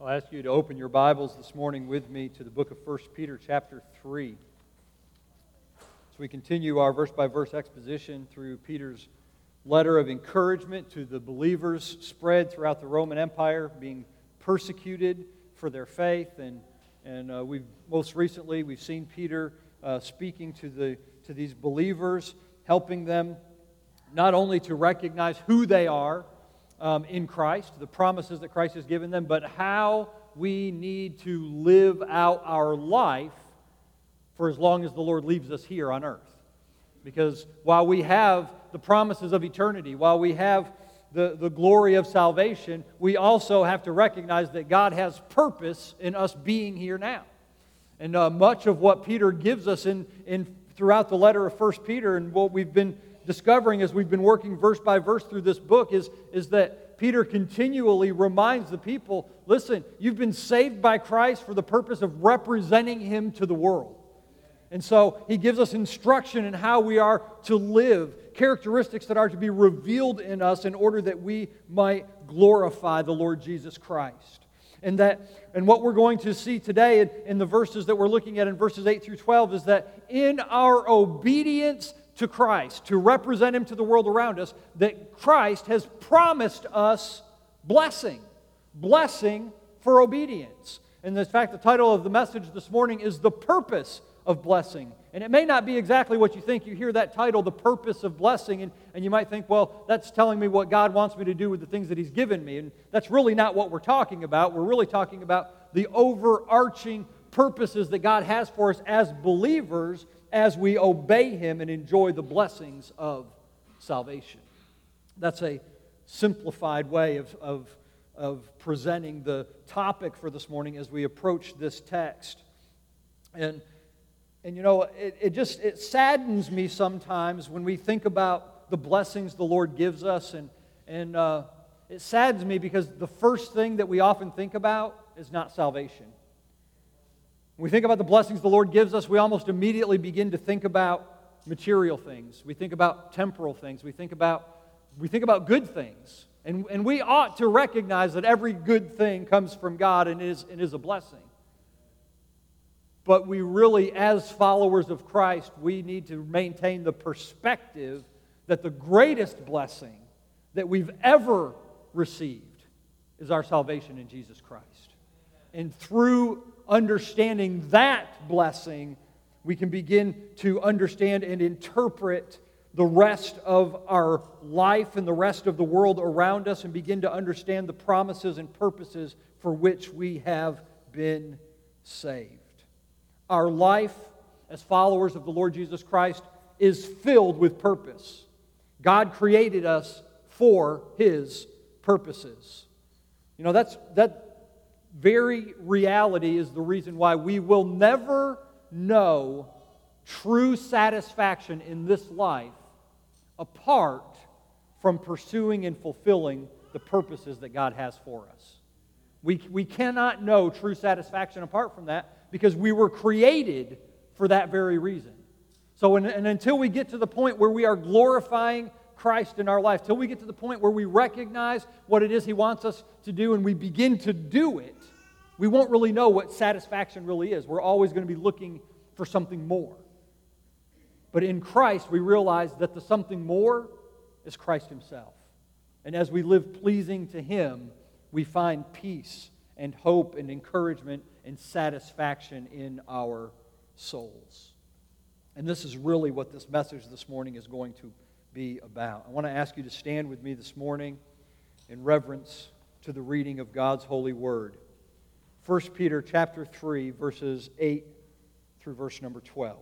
I'll ask you to open your Bibles this morning with me to the book of 1 Peter, chapter 3. As we continue our verse by verse exposition through Peter's letter of encouragement to the believers spread throughout the Roman Empire, being persecuted for their faith. And, and uh, we've most recently, we've seen Peter uh, speaking to, the, to these believers, helping them not only to recognize who they are um, in Christ, the promises that Christ has given them, but how we need to live out our life for as long as the Lord leaves us here on earth. Because while we have the promises of eternity, while we have the, the glory of salvation, we also have to recognize that God has purpose in us being here now. And uh, much of what Peter gives us in, in, throughout the letter of 1 Peter and what we've been discovering as we've been working verse by verse through this book is, is that Peter continually reminds the people listen, you've been saved by Christ for the purpose of representing him to the world. And so he gives us instruction in how we are to live, characteristics that are to be revealed in us in order that we might glorify the Lord Jesus Christ. And that and what we're going to see today in, in the verses that we're looking at in verses 8 through 12 is that in our obedience to Christ, to represent Him to the world around us, that Christ has promised us blessing. Blessing for obedience. And in fact, the title of the message this morning is The Purpose of Blessing. And it may not be exactly what you think. You hear that title, The Purpose of Blessing, and, and you might think, well, that's telling me what God wants me to do with the things that He's given me. And that's really not what we're talking about. We're really talking about the overarching purposes that God has for us as believers as we obey Him and enjoy the blessings of salvation. That's a simplified way of, of, of presenting the topic for this morning as we approach this text. And, and you know, it, it just it saddens me sometimes when we think about the blessings the Lord gives us. And, and uh, it saddens me because the first thing that we often think about is not salvation. When we think about the blessings the Lord gives us, we almost immediately begin to think about material things. We think about temporal things. We think about, we think about good things. And, and we ought to recognize that every good thing comes from God and is, and is a blessing. But we really, as followers of Christ, we need to maintain the perspective that the greatest blessing that we've ever received is our salvation in Jesus Christ. And through understanding that blessing, we can begin to understand and interpret the rest of our life and the rest of the world around us and begin to understand the promises and purposes for which we have been saved. Our life as followers of the Lord Jesus Christ is filled with purpose. God created us for his purposes. You know, that's, that, very reality is the reason why we will never know true satisfaction in this life apart from pursuing and fulfilling the purposes that God has for us. We, we cannot know true satisfaction apart from that because we were created for that very reason. So, and, and until we get to the point where we are glorifying Christ in our life, till we get to the point where we recognize what it is He wants us to do and we begin to do it, we won't really know what satisfaction really is. We're always going to be looking for something more. But in Christ, we realize that the something more is Christ Himself. And as we live pleasing to Him, we find peace and hope and encouragement and satisfaction in our souls. And this is really what this message this morning is going to be about. I want to ask you to stand with me this morning in reverence to the reading of God's holy word. 1 Peter chapter 3 verses 8 through verse number 12.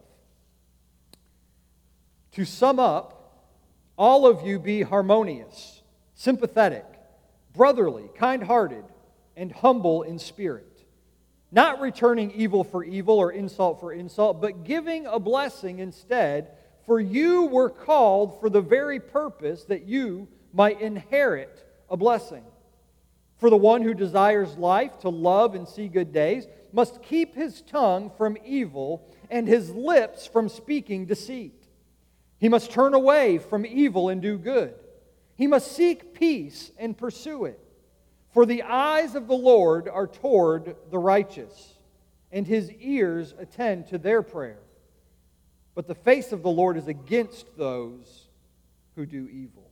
To sum up, all of you be harmonious, sympathetic, brotherly, kind-hearted, and humble in spirit, not returning evil for evil or insult for insult, but giving a blessing instead, for you were called for the very purpose that you might inherit a blessing. For the one who desires life to love and see good days must keep his tongue from evil and his lips from speaking deceit. He must turn away from evil and do good. He must seek peace and pursue it. For the eyes of the Lord are toward the righteous, and his ears attend to their prayer. But the face of the Lord is against those who do evil.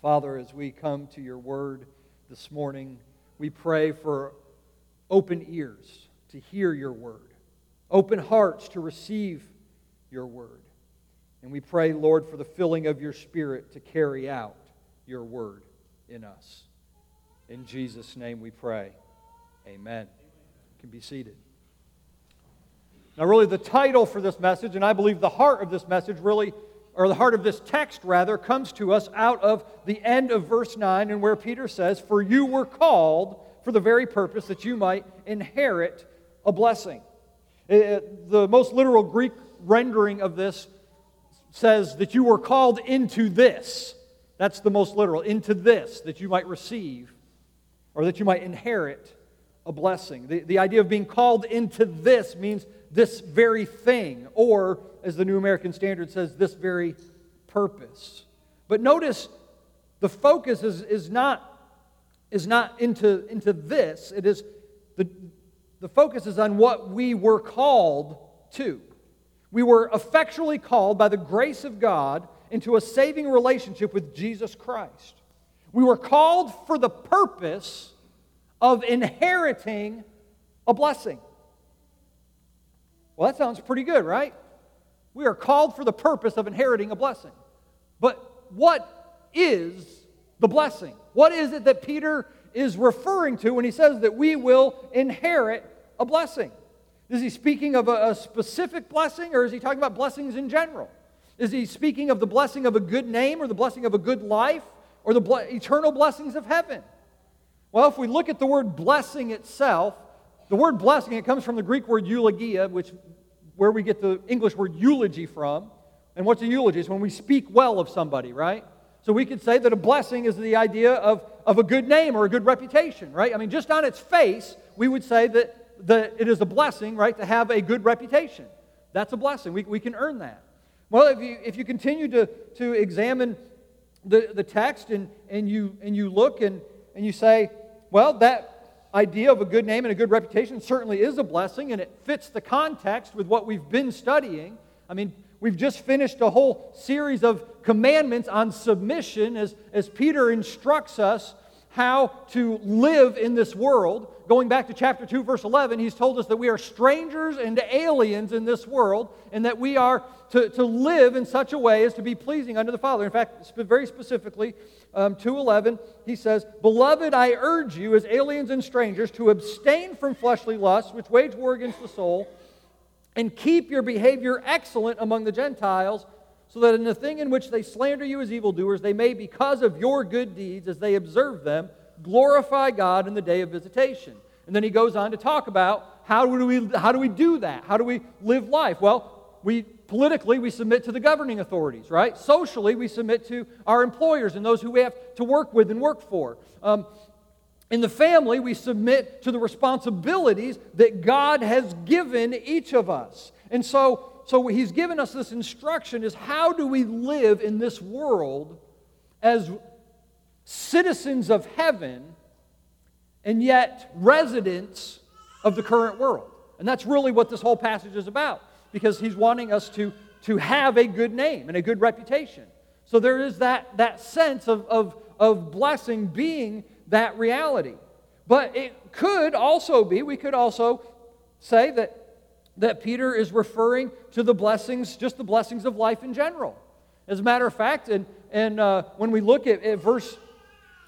Father, as we come to your word this morning, we pray for open ears to hear your word, open hearts to receive your word. And we pray, Lord, for the filling of your spirit to carry out your word in us. In Jesus' name we pray. Amen. You can be seated. Now, really, the title for this message, and I believe the heart of this message really, or the heart of this text rather, comes to us out of the end of verse 9, and where Peter says, For you were called for the very purpose that you might inherit a blessing. It, the most literal Greek rendering of this says that you were called into this. That's the most literal, into this, that you might receive or that you might inherit a blessing. The, the idea of being called into this means this very thing, or as the New American Standard says, this very purpose. But notice the focus is, is not, is not into, into this, it is the, the focus is on what we were called to. We were effectually called by the grace of God into a saving relationship with Jesus Christ. We were called for the purpose of inheriting a blessing. Well, that sounds pretty good, right? We are called for the purpose of inheriting a blessing. But what is the blessing? What is it that Peter is referring to when he says that we will inherit a blessing? Is he speaking of a, a specific blessing or is he talking about blessings in general? Is he speaking of the blessing of a good name or the blessing of a good life or the ble- eternal blessings of heaven? Well, if we look at the word blessing itself, the word blessing, it comes from the Greek word eulogia, which where we get the English word eulogy from. And what's a eulogy? It's when we speak well of somebody, right? So we could say that a blessing is the idea of, of a good name or a good reputation, right? I mean, just on its face, we would say that, that it is a blessing, right, to have a good reputation. That's a blessing. We, we can earn that. Well, if you, if you continue to, to examine the, the text and, and, you, and you look and, and you say, well, that idea of a good name and a good reputation certainly is a blessing, and it fits the context with what we've been studying. I mean, we've just finished a whole series of commandments on submission as, as Peter instructs us how to live in this world. Going back to chapter 2, verse 11, he's told us that we are strangers and aliens in this world, and that we are to, to live in such a way as to be pleasing unto the Father. In fact, very specifically, um, 2.11, he says, Beloved, I urge you, as aliens and strangers, to abstain from fleshly lusts, which wage war against the soul, and keep your behavior excellent among the Gentiles, so that in the thing in which they slander you as evildoers, they may, because of your good deeds, as they observe them, glorify God in the day of visitation. And then he goes on to talk about how do we, how do, we do that? How do we live life? Well, we politically we submit to the governing authorities, right? Socially, we submit to our employers and those who we have to work with and work for. Um, in the family, we submit to the responsibilities that God has given each of us. And so so he's given us this instruction is how do we live in this world as citizens of heaven and yet residents of the current world. And that's really what this whole passage is about because he's wanting us to, to have a good name and a good reputation. So there is that, that sense of, of, of blessing being that reality. But it could also be we could also say that that Peter is referring to the blessings, just the blessings of life in general. As a matter of fact, and, and uh, when we look at, at verse,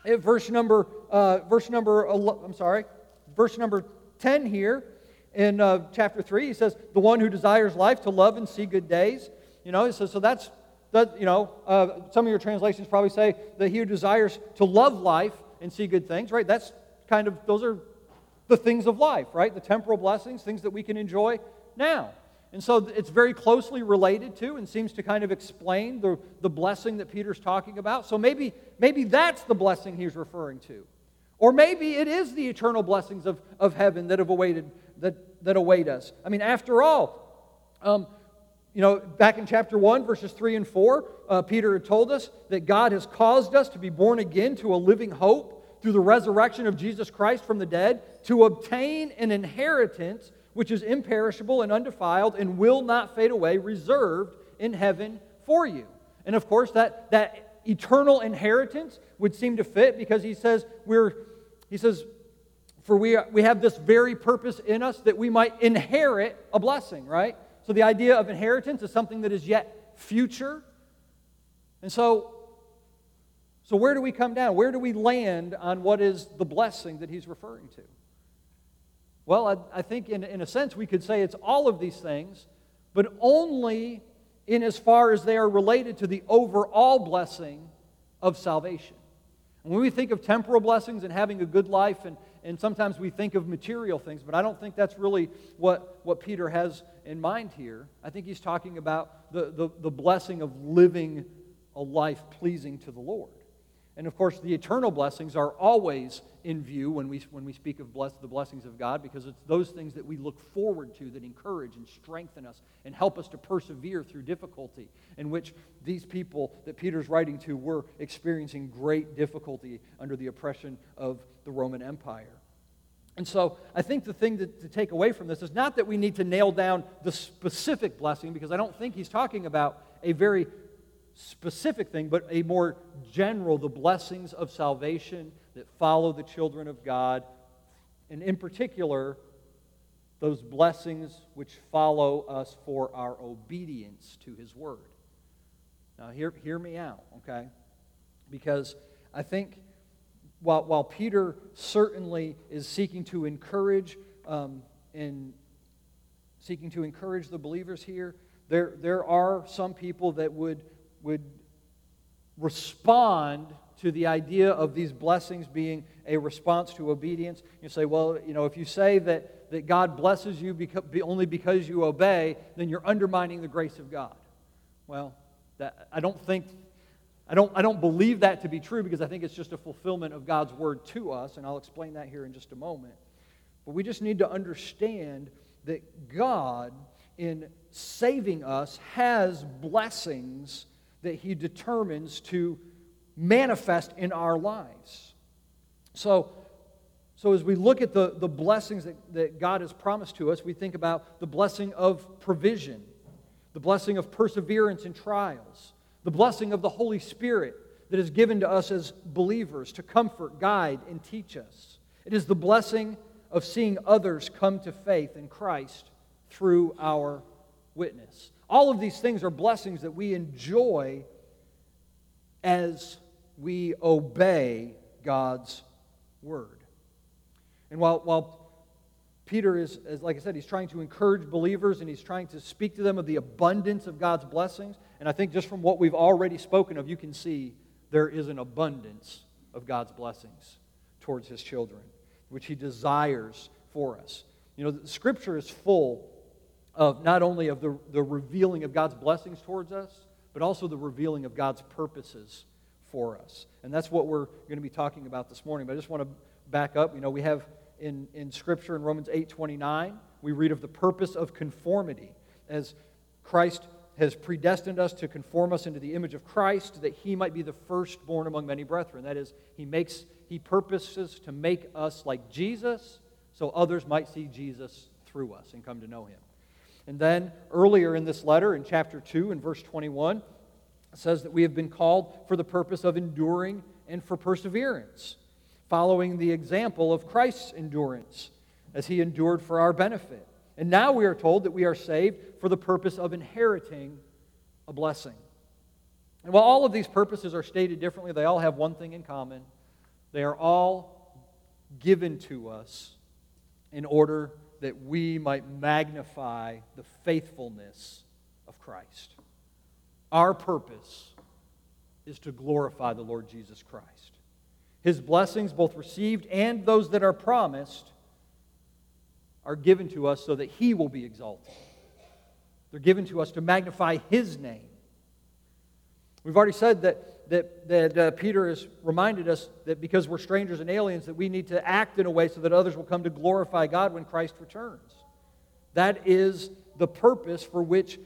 verse number, uh, verse number, I'm sorry, verse number 10 here in uh, chapter 3, he says, the one who desires life to love and see good days. You know, so, so that's, that, you know, uh, some of your translations probably say that he who desires to love life and see good things, right? That's kind of, those are the things of life, right? The temporal blessings, things that we can enjoy now. And so it's very closely related to and seems to kind of explain the, the blessing that Peter's talking about. So maybe, maybe that's the blessing he's referring to. Or maybe it is the eternal blessings of, of heaven that have awaited, that, that await us. I mean, after all, um, you know, back in chapter 1, verses 3 and 4, uh, Peter had told us that God has caused us to be born again to a living hope through the resurrection of Jesus Christ from the dead, to obtain an inheritance which is imperishable and undefiled and will not fade away, reserved in heaven for you. And of course, that, that eternal inheritance would seem to fit because he says, we're, he says, for we, are, we have this very purpose in us that we might inherit a blessing, right? So the idea of inheritance is something that is yet future. And so, so where do we come down? Where do we land on what is the blessing that he's referring to? Well, I, I think in, in a sense we could say it's all of these things, but only in as far as they are related to the overall blessing of salvation. When we think of temporal blessings and having a good life, and, and sometimes we think of material things, but I don't think that's really what, what Peter has in mind here. I think he's talking about the, the, the blessing of living a life pleasing to the Lord. And of course, the eternal blessings are always in view when we, when we speak of bless, the blessings of God because it's those things that we look forward to that encourage and strengthen us and help us to persevere through difficulty, in which these people that Peter's writing to were experiencing great difficulty under the oppression of the Roman Empire. And so I think the thing to, to take away from this is not that we need to nail down the specific blessing, because I don't think he's talking about a very specific thing, but a more general, the blessings of salvation that follow the children of God, and in particular, those blessings which follow us for our obedience to His Word. Now, hear, hear me out, okay? Because I think while, while Peter certainly is seeking to encourage um, and seeking to encourage the believers here, there, there are some people that would would respond to the idea of these blessings being a response to obedience. You say, well, you know, if you say that, that God blesses you because, only because you obey, then you're undermining the grace of God. Well, that, I don't think, I don't, I don't believe that to be true because I think it's just a fulfillment of God's word to us, and I'll explain that here in just a moment. But we just need to understand that God, in saving us, has blessings that He determines to manifest in our lives. So, so as we look at the, the blessings that, that God has promised to us, we think about the blessing of provision, the blessing of perseverance in trials, the blessing of the Holy Spirit that is given to us as believers to comfort, guide, and teach us. It is the blessing of seeing others come to faith in Christ through our witness. All of these things are blessings that we enjoy as we obey God's word. And while, while Peter is, is, like I said, he's trying to encourage believers and he's trying to speak to them of the abundance of God's blessings. And I think just from what we've already spoken of, you can see there is an abundance of God's blessings towards his children, which he desires for us. You know, the scripture is full of not only of the, the revealing of God's blessings towards us, but also the revealing of God's purposes for us. And that's what we're going to be talking about this morning. But I just want to back up. You know, we have in, in Scripture in Romans 8 29, we read of the purpose of conformity. As Christ has predestined us to conform us into the image of Christ, that he might be the firstborn among many brethren. That is, he makes he purposes to make us like Jesus so others might see Jesus through us and come to know him. And then earlier in this letter, in chapter 2, in verse 21, it says that we have been called for the purpose of enduring and for perseverance, following the example of Christ's endurance as he endured for our benefit. And now we are told that we are saved for the purpose of inheriting a blessing. And while all of these purposes are stated differently, they all have one thing in common. They are all given to us in order that we might magnify the faithfulness of Christ. Our purpose is to glorify the Lord Jesus Christ. His blessings, both received and those that are promised, are given to us so that He will be exalted. They're given to us to magnify His name. We've already said that, that, that uh, Peter has reminded us that because we're strangers and aliens, that we need to act in a way so that others will come to glorify God when Christ returns. That is the purpose for which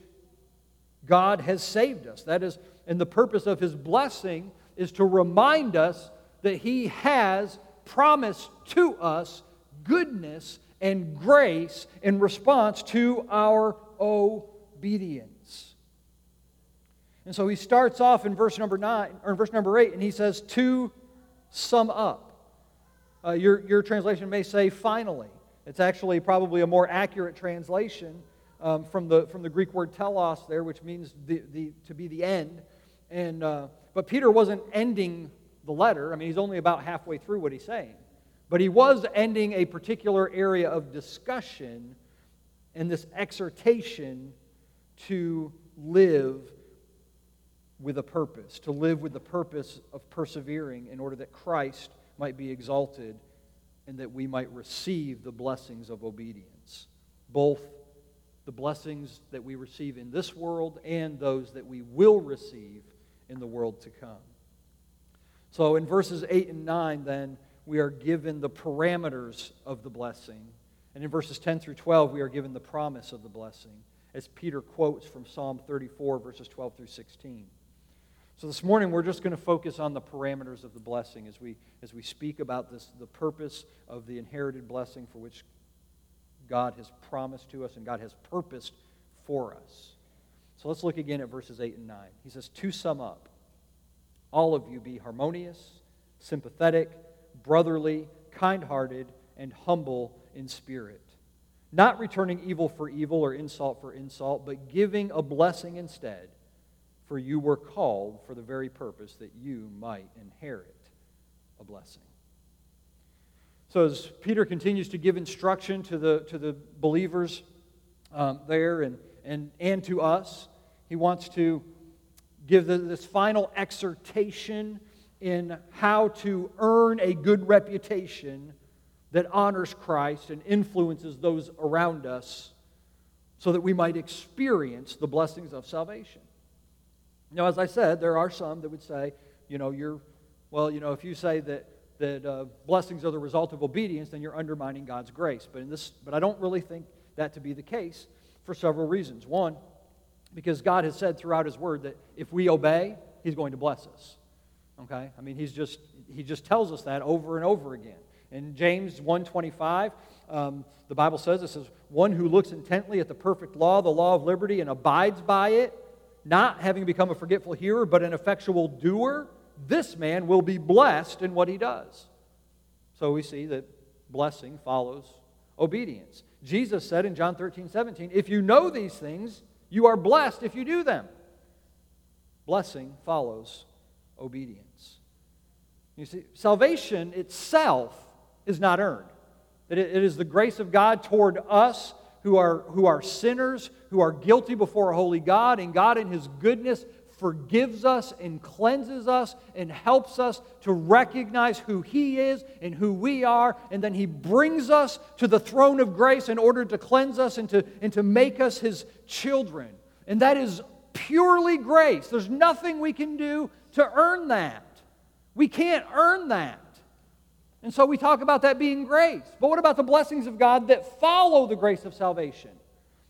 God has saved us. That is, and the purpose of his blessing is to remind us that he has promised to us goodness and grace in response to our obedience. And so he starts off in verse number 9 or in verse number 8 and he says to sum up. Uh, your, your translation may say finally. It's actually probably a more accurate translation um, from, the, from the Greek word telos there, which means the, the, to be the end. And, uh, but Peter wasn't ending the letter. I mean, he's only about halfway through what he's saying. But he was ending a particular area of discussion and this exhortation to live with a purpose, to live with the purpose of persevering in order that Christ might be exalted and that we might receive the blessings of obedience, both the blessings that we receive in this world and those that we will receive in the world to come. So in verses 8 and 9, then, we are given the parameters of the blessing. And in verses 10 through 12, we are given the promise of the blessing, as Peter quotes from Psalm 34, verses 12 through 16. So this morning we're just going to focus on the parameters of the blessing as we as we speak about this the purpose of the inherited blessing for which God has promised to us and God has purposed for us. So let's look again at verses 8 and 9. He says to sum up all of you be harmonious, sympathetic, brotherly, kind-hearted and humble in spirit, not returning evil for evil or insult for insult, but giving a blessing instead for you were called for the very purpose that you might inherit a blessing. So, as Peter continues to give instruction to the, to the believers um, there and, and, and to us, he wants to give the, this final exhortation in how to earn a good reputation that honors Christ and influences those around us so that we might experience the blessings of salvation. Now, as I said, there are some that would say, you know, you're, well, you know, if you say that, that uh, blessings are the result of obedience, then you're undermining God's grace. But, in this, but I don't really think that to be the case for several reasons. One, because God has said throughout His Word that if we obey, He's going to bless us. Okay? I mean, He's just, He just tells us that over and over again. In James 1.25, um, the Bible says, it says, one who looks intently at the perfect law, the law of liberty, and abides by it, not having become a forgetful hearer, but an effectual doer, this man will be blessed in what he does. So we see that blessing follows obedience. Jesus said in John 13, 17, If you know these things, you are blessed if you do them. Blessing follows obedience. You see, salvation itself is not earned. it is the grace of God toward us who are, who are sinners, who are guilty before a holy God, and God, in His goodness, forgives us and cleanses us and helps us to recognize who He is and who we are. And then He brings us to the throne of grace in order to cleanse us and to, and to make us His children. And that is purely grace. There's nothing we can do to earn that. We can't earn that. And so we talk about that being grace. But what about the blessings of God that follow the grace of salvation?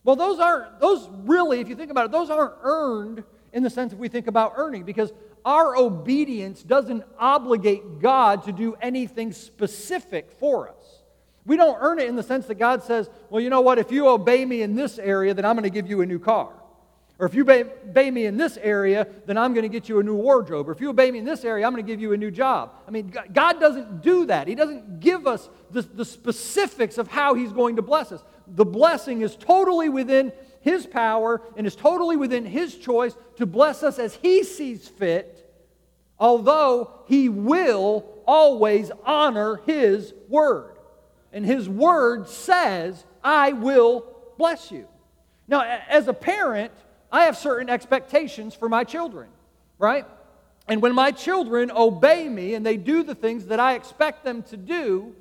Well, those aren't, those really, if you think about it, those aren't earned in the sense if we think about earning, because our obedience doesn't obligate God to do anything specific for us. We don't earn it in the sense that God says, well, you know what, if you obey me in this area, then I'm going to give you a new car. Or if you obey me in this area, then I'm going to get you a new wardrobe. Or if you obey me in this area, I'm going to give you a new job. I mean, God doesn't do that. He doesn't give us the, the specifics of how He's going to bless us. The blessing is totally within His power and is totally within His choice to bless us as He sees fit, although He will always honor His word. And His word says, I will bless you. Now, as a parent, I have certain expectations for my children, right? And when my children obey me and they do the things that I expect them to do,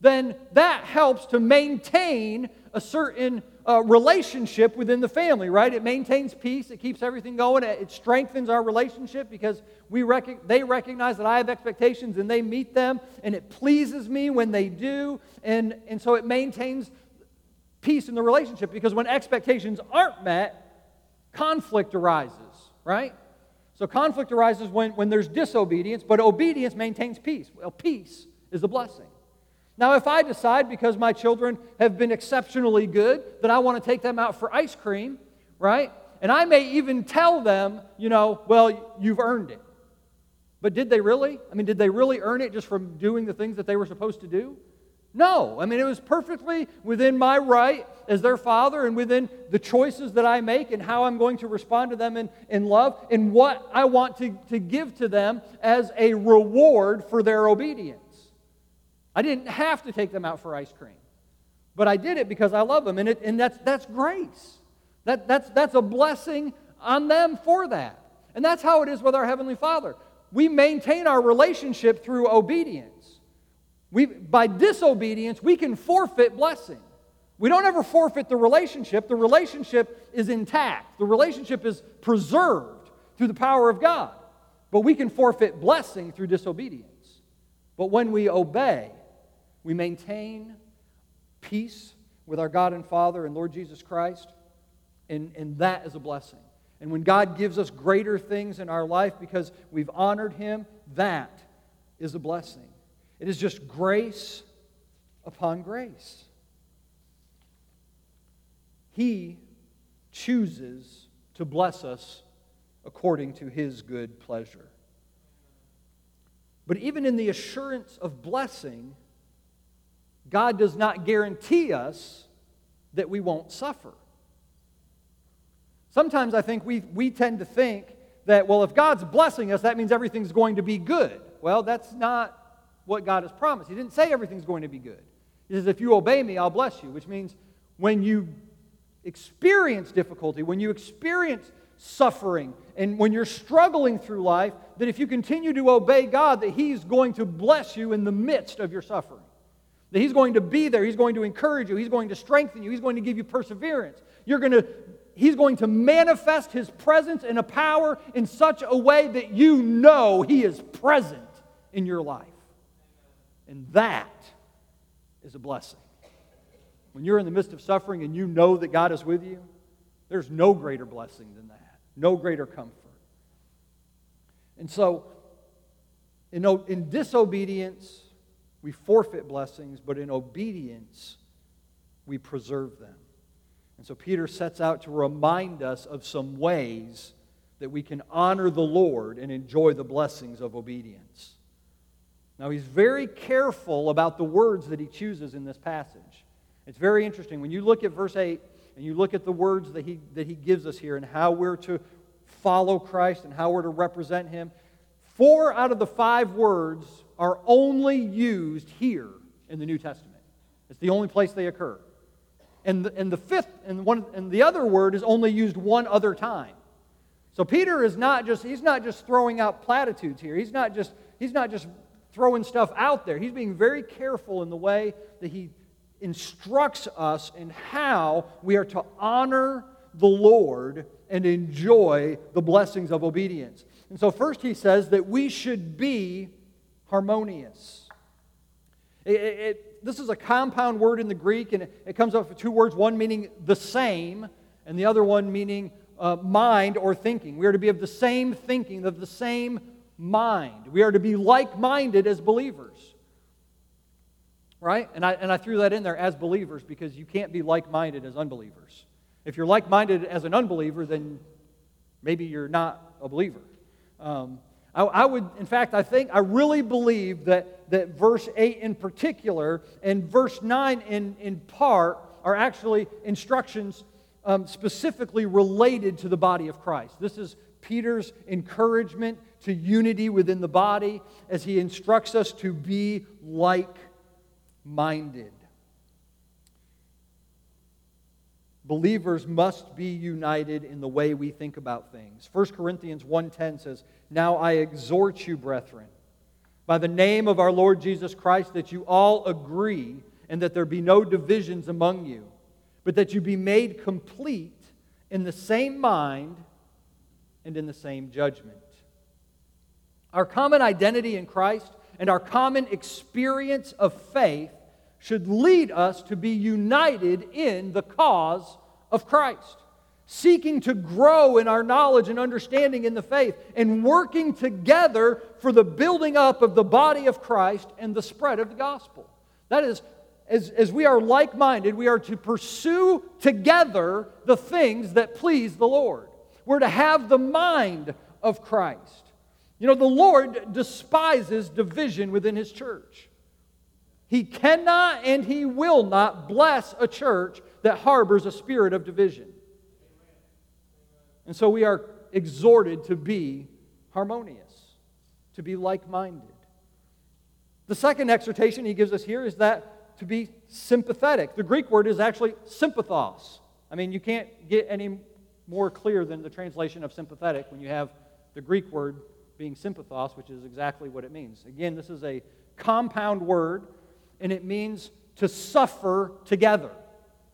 then that helps to maintain a certain uh, relationship within the family, right? It maintains peace, it keeps everything going, it strengthens our relationship because we rec- they recognize that I have expectations and they meet them, and it pleases me when they do, and, and so it maintains peace in the relationship because when expectations aren't met, conflict arises, right? So conflict arises when, when there's disobedience, but obedience maintains peace. Well, peace is a blessing. Now, if I decide because my children have been exceptionally good that I want to take them out for ice cream, right? And I may even tell them, you know, well, you've earned it. But did they really? I mean, did they really earn it just from doing the things that they were supposed to do? No. I mean, it was perfectly within my right as their father and within the choices that I make and how I'm going to respond to them in, in love and what I want to, to give to them as a reward for their obedience. I didn't have to take them out for ice cream, but I did it because I love them, and, it, and that's, that's grace. That, that's, that's a blessing on them for that. And that's how it is with our Heavenly Father. We maintain our relationship through obedience. We, by disobedience, we can forfeit blessing. We don't ever forfeit the relationship. The relationship is intact, the relationship is preserved through the power of God. But we can forfeit blessing through disobedience. But when we obey, we maintain peace with our God and Father and Lord Jesus Christ, and, and that is a blessing. And when God gives us greater things in our life because we've honored Him, that is a blessing. It is just grace upon grace. He chooses to bless us according to His good pleasure. But even in the assurance of blessing, God does not guarantee us that we won't suffer. Sometimes I think we, we tend to think that, well, if God's blessing us, that means everything's going to be good. Well, that's not what God has promised. He didn't say everything's going to be good. He says, if you obey me, I'll bless you, which means when you experience difficulty, when you experience suffering, and when you're struggling through life, that if you continue to obey God, that He's going to bless you in the midst of your suffering. That He's going to be there. He's going to encourage you. He's going to strengthen you. He's going to give you perseverance. You're going to, he's going to manifest His presence and a power in such a way that you know He is present in your life. And that is a blessing. When you're in the midst of suffering and you know that God is with you, there's no greater blessing than that, no greater comfort. And so, in, in disobedience, we forfeit blessings, but in obedience, we preserve them. And so Peter sets out to remind us of some ways that we can honor the Lord and enjoy the blessings of obedience. Now, he's very careful about the words that he chooses in this passage. It's very interesting. When you look at verse 8 and you look at the words that he, that he gives us here and how we're to follow Christ and how we're to represent him, four out of the five words are only used here in the New Testament. It's the only place they occur. And the, and the fifth and one and the other word is only used one other time. So Peter is not just he's not just throwing out platitudes here. He's not just he's not just throwing stuff out there. He's being very careful in the way that he instructs us in how we are to honor the Lord and enjoy the blessings of obedience. And so first he says that we should be harmonious. It, it, this is a compound word in the Greek, and it, it, comes up with two words one meaning the same, and the other one meaning uh, mind or thinking. We are to be of the same thinking, of the same mind. We are to be like minded as believers. Right? And I, and I threw that in there as believers because you can't be like minded as unbelievers. If you're like minded as an unbeliever, then maybe you're not a believer. Um, I, I, would, in fact, I think, I really believe that, that verse 8 in particular and verse 9 in, in part are actually instructions um, specifically related to the body of Christ. This is Peter's encouragement to unity within the body as he instructs us to be like minded. Believers must be united in the way we think about things. 1 Corinthians 1:10 says, "Now I exhort you, brethren, by the name of our Lord Jesus Christ that you all agree and that there be no divisions among you, but that you be made complete in the same mind and in the same judgment." Our common identity in Christ and our common experience of faith should lead us to be united in the cause of Christ. seeking to grow in our knowledge and understanding in the faith, and working together for the building up of the body of Christ and the spread of the gospel. That is, as, as we are like minded, we are to pursue together the things that please the Lord. We're to have the mind of Christ. You know, the Lord despises division within His church. He cannot and He will not bless a church that harbors a spirit of division. And so we are exhorted to be harmonious, to be like minded. The second exhortation he gives us here is that to be sympathetic. The Greek word is actually sympathos. I mean, you can't get any more clear than the translation of sympathetic when you have the Greek word being sympathos, which is exactly what it means. Again, this is a compound word, and it means to suffer together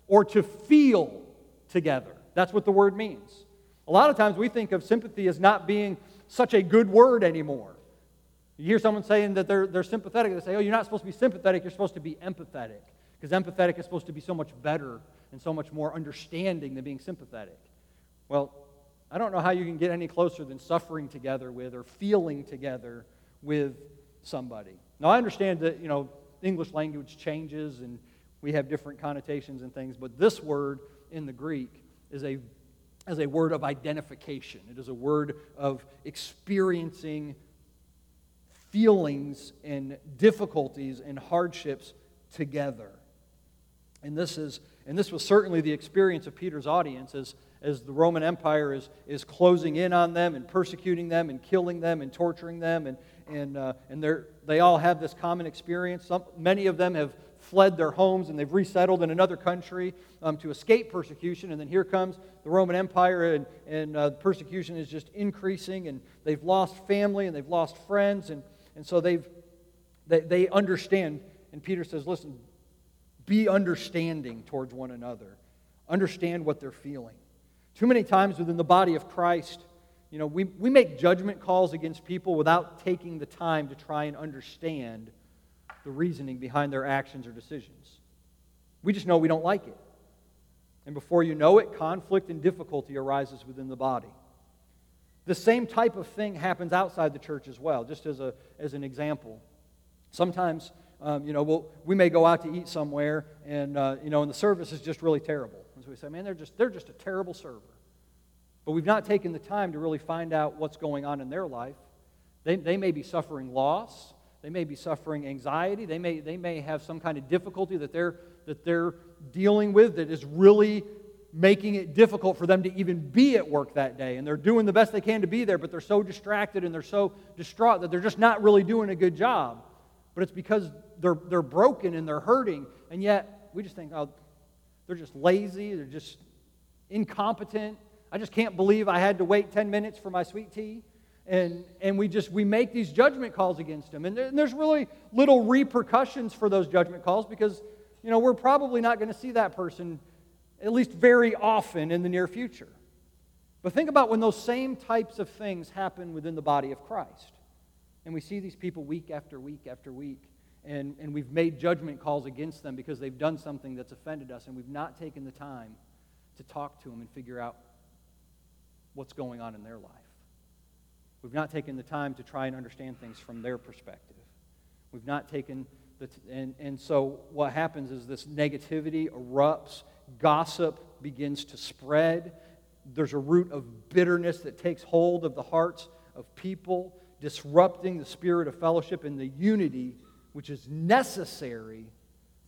or to feel together. That's what the word means. A lot of times we think of sympathy as not being such a good word anymore. You hear someone saying that they're, they're sympathetic, they say, oh, you're not supposed to be sympathetic, you're supposed to be empathetic. Because empathetic is supposed to be so much better and so much more understanding than being sympathetic. Well, I don't know how you can get any closer than suffering together with or feeling together with somebody. Now, I understand that, you know, English language changes and we have different connotations and things, but this word in the Greek is a, is a word of identification. It is a word of experiencing feelings and difficulties and hardships together. And this, is, and this was certainly the experience of Peter's audience as, as the Roman Empire is, is closing in on them and persecuting them and killing them and torturing them. And, and, uh, and they all have this common experience. Some, many of them have fled their homes and they've resettled in another country um, to escape persecution. And then here comes the Roman Empire, and, and uh, persecution is just increasing. And they've lost family and they've lost friends. And, and so they've, they, they understand. And Peter says, listen, be understanding towards one another, understand what they're feeling. Too many times within the body of Christ, you know, we, we make judgment calls against people without taking the time to try and understand the reasoning behind their actions or decisions. We just know we don't like it. And before you know it, conflict and difficulty arises within the body. The same type of thing happens outside the church as well, just as, a, as an example. Sometimes, um, you know, we'll, we may go out to eat somewhere, and, uh, you know, and the service is just really terrible. And so we say, man, they're just, they're just a terrible server. But we've not taken the time to really find out what's going on in their life. They, they may be suffering loss. They may be suffering anxiety. They may, they may have some kind of difficulty that they're, that they're dealing with that is really making it difficult for them to even be at work that day. And they're doing the best they can to be there, but they're so distracted and they're so distraught that they're just not really doing a good job. But it's because they're, they're broken and they're hurting. And yet, we just think, oh, they're just lazy, they're just incompetent. I just can't believe I had to wait 10 minutes for my sweet tea. And, and we just we make these judgment calls against them. And, there, and there's really little repercussions for those judgment calls because, you know, we're probably not going to see that person at least very often in the near future. But think about when those same types of things happen within the body of Christ. And we see these people week after week after week, and, and we've made judgment calls against them because they've done something that's offended us, and we've not taken the time to talk to them and figure out what's going on in their life. We've not taken the time to try and understand things from their perspective. We've not taken the, t- and, and so what happens is this negativity erupts gossip begins to spread. There's a root of bitterness that takes hold of the hearts of people, disrupting the spirit of fellowship and the unity which is necessary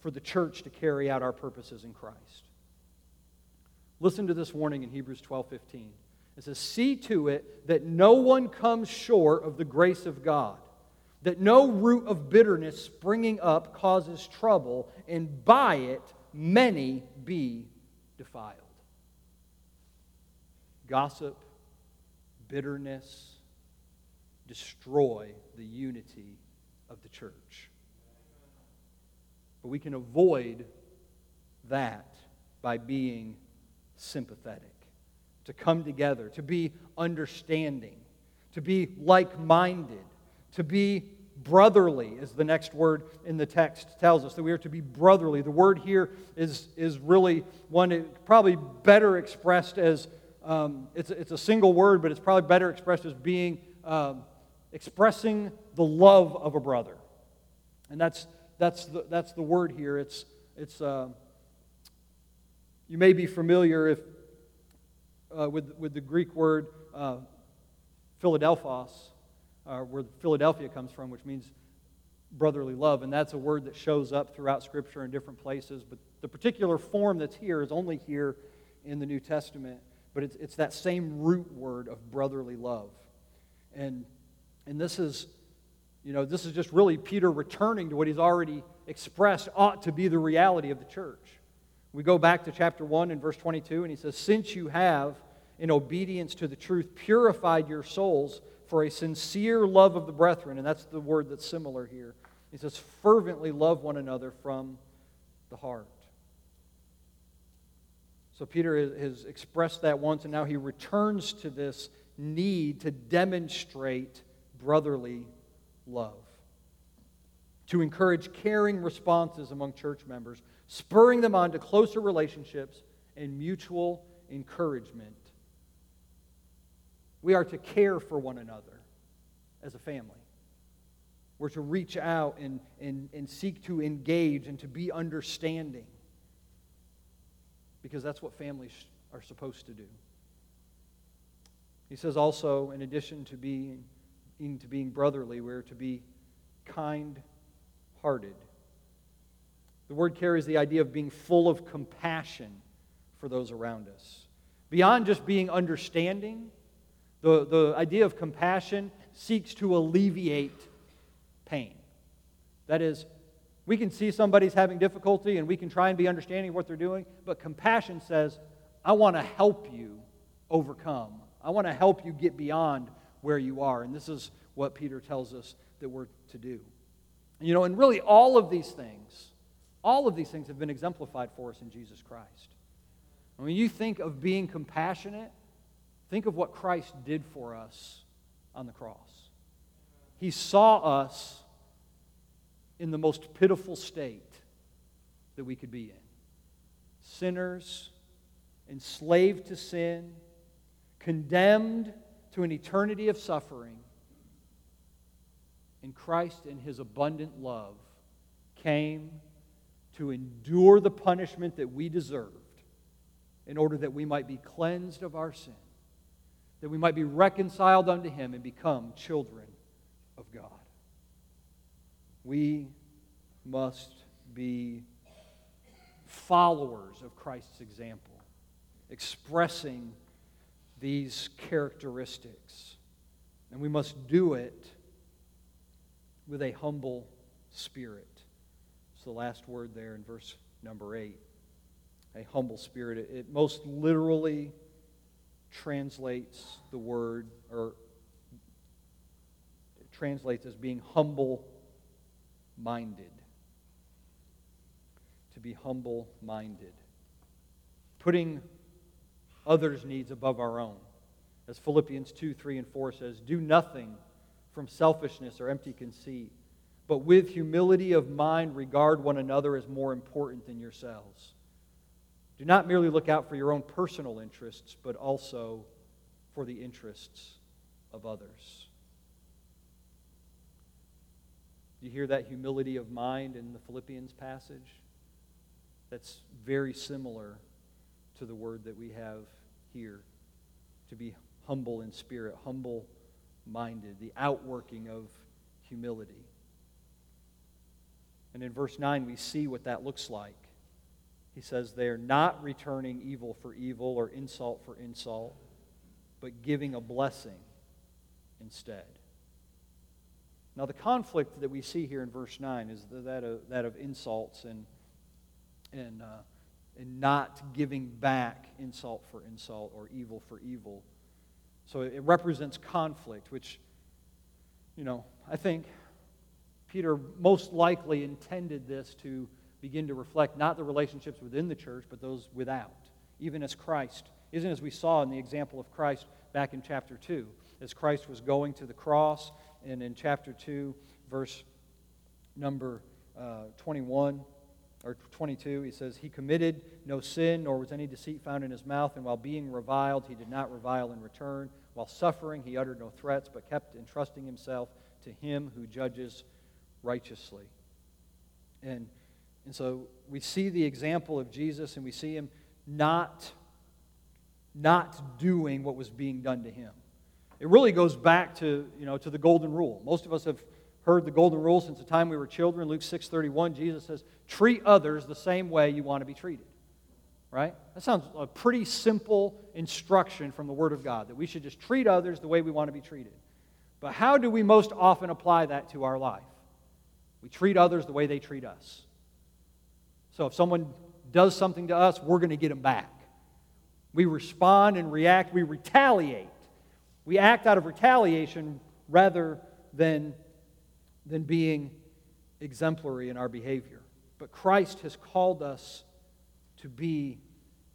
for the church to carry out our purposes in Christ. Listen to this warning in Hebrews 12 15. It says, See to it that no one comes short of the grace of God, that no root of bitterness springing up causes trouble, and by it many be defiled. Gossip, bitterness destroy the unity of the church. But we can avoid that by being sympathetic, to come together, to be understanding, to be like minded, to be brotherly, as the next word in the text tells us, that we are to be brotherly. The word here is, is really one probably better expressed as um, it's, it's a single word, but it's probably better expressed as being um, expressing the love of a brother. And that's, that's, the, that's the word here. It's, it's, uh, you may be familiar if, uh, with, with the Greek word uh, Philadelphos, uh, where Philadelphia comes from, which means brotherly love. And that's a word that shows up throughout Scripture in different places. But the particular form that's here is only here in the New Testament. But it's, it's that same root word of brotherly love. And, and this is, you know, this is just really Peter returning to what he's already expressed ought to be the reality of the church. We go back to chapter 1 and verse 22, and he says, Since you have, in obedience to the truth, purified your souls for a sincere love of the brethren, and that's the word that's similar here. He says, fervently love one another from the heart. So Peter has expressed that once, and now he returns to this need to demonstrate brotherly love, to encourage caring responses among church members, spurring them on to closer relationships and mutual encouragement. We are to care for one another as a family. We're to reach out and, and, and seek to engage and to be understanding because that's what families are supposed to do. He says also, in addition to being, to being brotherly, we're to be kind hearted. The word carries the idea of being full of compassion for those around us. Beyond just being understanding, the, the idea of compassion seeks to alleviate pain. That is, we can see somebody's having difficulty and we can try and be understanding of what they're doing, but compassion says, I want to help you overcome. I want to help you get beyond where you are. And this is what Peter tells us that we're to do. You know, and really all of these things, all of these things have been exemplified for us in Jesus Christ. When you think of being compassionate, Think of what Christ did for us on the cross. He saw us in the most pitiful state that we could be in sinners, enslaved to sin, condemned to an eternity of suffering. And Christ, in his abundant love, came to endure the punishment that we deserved in order that we might be cleansed of our sin that we might be reconciled unto him and become children of God. We must be followers of Christ's example, expressing these characteristics. And we must do it with a humble spirit. It's the last word there in verse number 8. A humble spirit. It most literally translates the word, or it translates as being humble minded. To be humble minded. Putting others' needs above our own. As Philippians 2 3 and 4 says, Do nothing from selfishness or empty conceit, but with humility of mind regard one another as more important than yourselves. Do not merely look out for your own personal interests, but also for the interests of others. You hear that humility of mind in the Philippians passage? That's very similar to the word that we have here to be humble in spirit, humble minded, the outworking of humility. And in verse 9, we see what that looks like. He says they're not returning evil for evil or insult for insult, but giving a blessing instead. Now, the conflict that we see here in verse 9 is that of, that of insults and, and, uh, and not giving back insult for insult or evil for evil. So it represents conflict, which, you know, I think Peter most likely intended this to begin to reflect not the relationships within the church, but those without, even as Christ, isn't as we saw in the example of Christ back in chapter 2. As Christ was going to the cross, and in chapter 2, verse number uh, 21 or 22, he says, He committed no sin, nor was any deceit found in his mouth, and while being reviled, he did not revile in return. While suffering, he uttered no threats, but kept entrusting himself to him who judges righteously. And, and so we see the example of Jesus, and we see him not, not doing what was being done to him. It really goes back to, you know, to the golden rule. Most of us have heard the golden rule since the time we were children. Luke 6:31, Jesus says, "Treat others the same way you want to be treated." Right? That sounds a pretty simple instruction from the Word of God that we should just treat others the way we want to be treated. But how do we most often apply that to our life? We treat others the way they treat us. So if someone does something to us, we're going to get them back. We respond and react, we retaliate. We act out of retaliation rather than than being exemplary in our behavior. But Christ has called us to be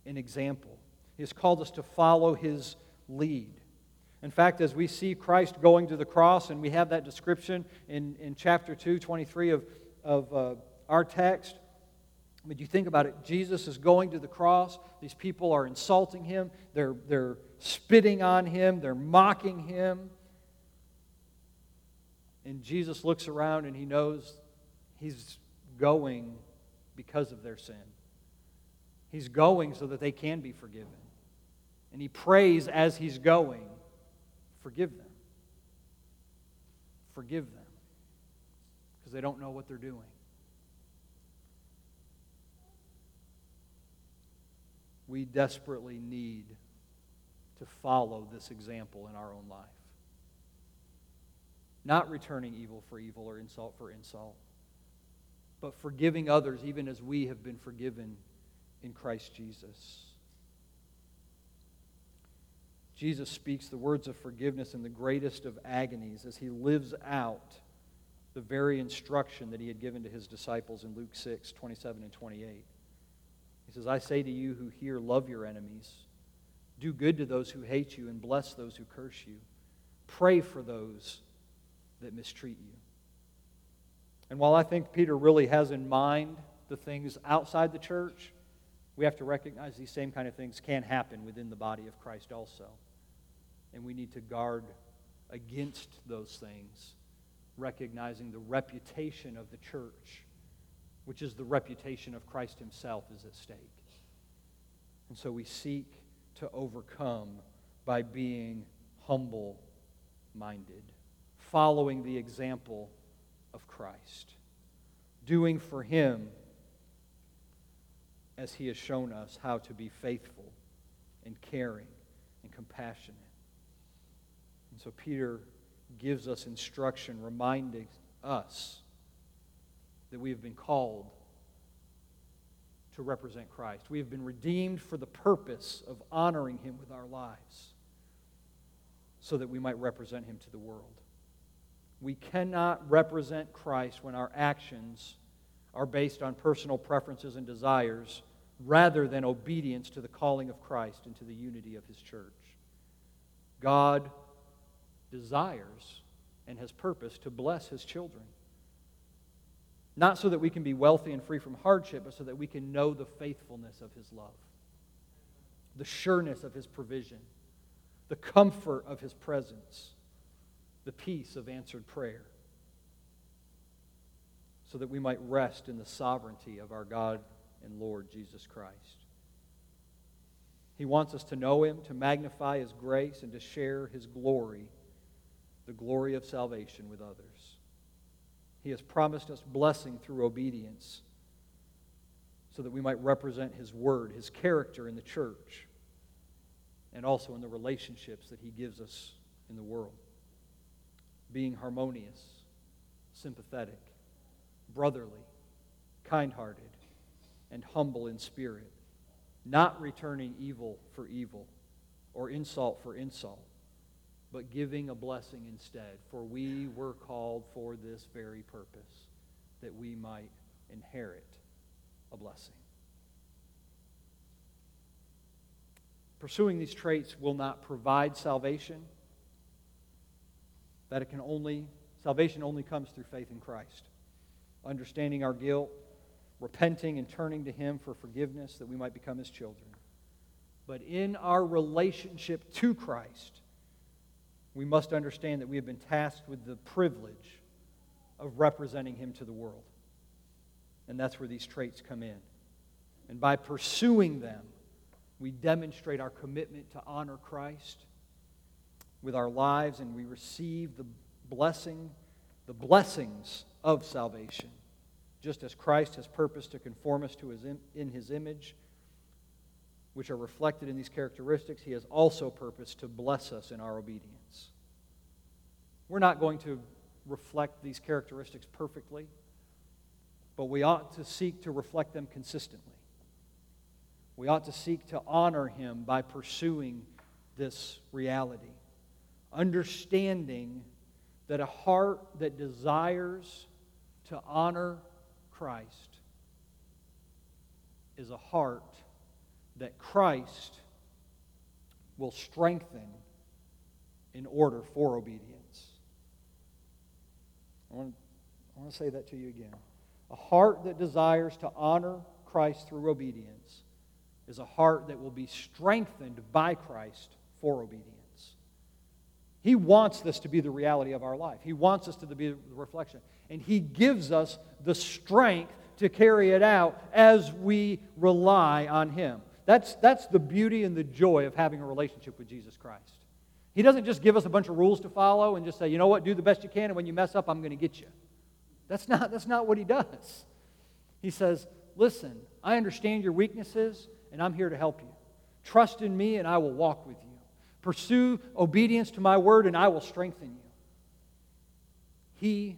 an example, He has called us to follow His lead. In fact, as we see Christ going to the cross, and we have that description in, in chapter 2, 23 of, of uh, our text, but you think about it, Jesus is going to the cross. These people are insulting him, they're, they're spitting on him, they're mocking him. And Jesus looks around and he knows he's going because of their sin. He's going so that they can be forgiven. And he prays as he's going, forgive them. Forgive them. Because they don't know what they're doing. We desperately need to follow this example in our own life not returning evil for evil or insult for insult, but forgiving others even as we have been forgiven in Christ Jesus. Jesus speaks the words of forgiveness in the greatest of agonies as he lives out the very instruction that he had given to his disciples in Luke 6 27 and 28. He says, I say to you who hear, love your enemies, do good to those who hate you, and bless those who curse you. Pray for those that mistreat you. And while I think Peter really has in mind the things outside the church, we have to recognize these same kind of things can happen within the body of Christ also. And we need to guard against those things, recognizing the reputation of the church, which is the reputation of Christ himself, is at stake. And so we seek to overcome by being humble minded following the example of Christ, doing for Him as He has shown us how to be faithful and caring and compassionate. And so Peter gives us instruction reminding us that we have been called to represent Christ. We have been redeemed for the purpose of honoring Him with our lives so that we might represent Him to the world. We cannot represent Christ when our actions are based on personal preferences and desires rather than obedience to the calling of Christ and to the unity of his church. God desires and has purpose to bless his children. Not so that we can be wealthy and free from hardship, but so that we can know the faithfulness of his love, the sureness of his provision, the comfort of his presence the peace of answered prayer, so that we might rest in the sovereignty of our God and Lord Jesus Christ. He wants us to know Him, to magnify His grace, and to share His glory, the glory of salvation, with others. He has promised us blessing through obedience so that we might represent His word, His character in the church, and also in the relationships that He gives us in the world being harmonious, sympathetic, brotherly, kind hearted, and humble in spirit, not returning evil for evil or insult for insult, but giving a blessing instead. For we were called for this very purpose, that we might inherit a blessing. Pursuing these traits will not provide salvation that it can only Salvation only comes through faith in Christ. Understanding our guilt, repenting and turning to Him for forgiveness that we might become His children. But in our relationship to Christ, we must understand that we have been tasked with the privilege of representing Him to the world. And that's where these traits come in. And by pursuing them, we demonstrate our commitment to honor Christ with our lives, and we receive the blessing, the blessings of salvation. Just as Christ has purposed to conform us to his in his image, which are reflected in these characteristics, he has also purposed to bless us in our obedience. We're not going to reflect these characteristics perfectly, but we ought to seek to reflect them consistently. We ought to seek to honor him by pursuing this reality, understanding that a heart that desires to honor Christ is a heart that Christ will strengthen in order for obedience. I want, I want to say that to you again. A heart that desires to honor Christ through obedience is a heart that will be strengthened by Christ for obedience. He wants this to be the reality of our life. He wants us to be the reflection. And He gives us the strength to carry it out as we rely on Him. That's, that's the beauty and the joy of having a relationship with Jesus Christ. He doesn't just give us a bunch of rules to follow and just say, you know what, do the best you can, and when you mess up, I'm going to get you. That's not, that's not what He does. He says, listen, I understand your weaknesses, and I'm here to help you. Trust in me, and I will walk with you. Pursue obedience to my word, and I will strengthen you. He,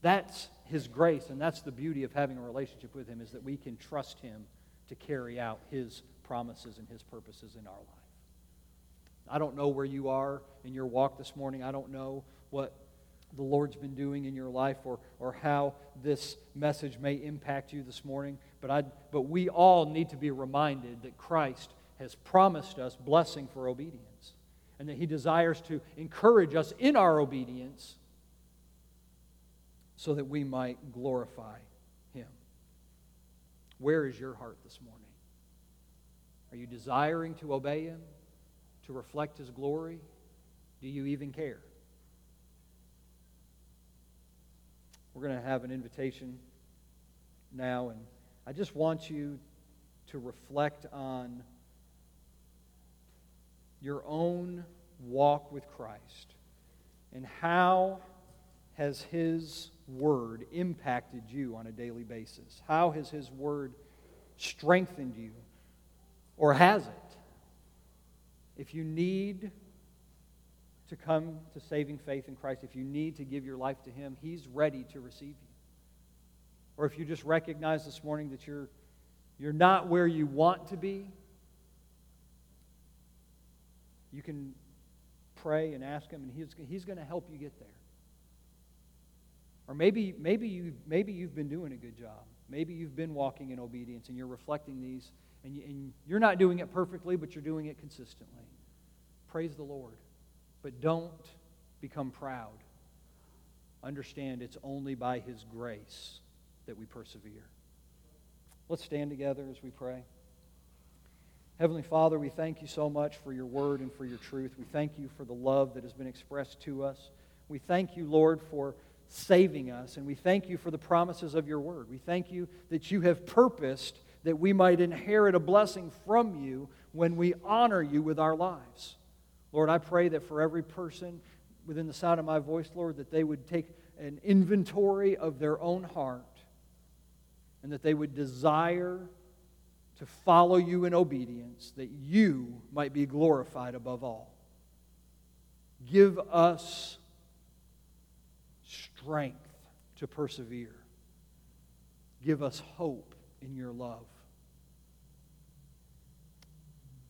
that's his grace, and that's the beauty of having a relationship with him, is that we can trust him to carry out his promises and his purposes in our life. I don't know where you are in your walk this morning. I don't know what the Lord's been doing in your life or, or how this message may impact you this morning, but, I, but we all need to be reminded that Christ has promised us blessing for obedience and that He desires to encourage us in our obedience so that we might glorify Him. Where is your heart this morning? Are you desiring to obey Him, to reflect His glory? Do you even care? We're going to have an invitation now, and I just want you to reflect on your own walk with Christ and how has His Word impacted you on a daily basis? How has His Word strengthened you? Or has it? If you need to come to saving faith in Christ, if you need to give your life to Him, He's ready to receive you. Or if you just recognize this morning that you're, you're not where you want to be, you can pray and ask Him, and He's, he's going to help you get there. Or maybe, maybe, you, maybe you've been doing a good job. Maybe you've been walking in obedience and you're reflecting these, and, you, and you're not doing it perfectly, but you're doing it consistently. Praise the Lord. But don't become proud. Understand it's only by His grace that we persevere. Let's stand together as we pray. Heavenly Father, we thank you so much for your word and for your truth. We thank you for the love that has been expressed to us. We thank you, Lord, for saving us, and we thank you for the promises of your word. We thank you that you have purposed that we might inherit a blessing from you when we honor you with our lives. Lord, I pray that for every person within the sound of my voice, Lord, that they would take an inventory of their own heart and that they would desire to follow you in obedience, that you might be glorified above all. Give us strength to persevere. Give us hope in your love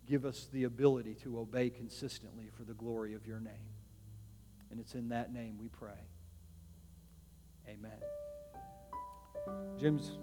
give us the ability to obey consistently for the glory of your name. And it's in that name we pray. Amen. Jim's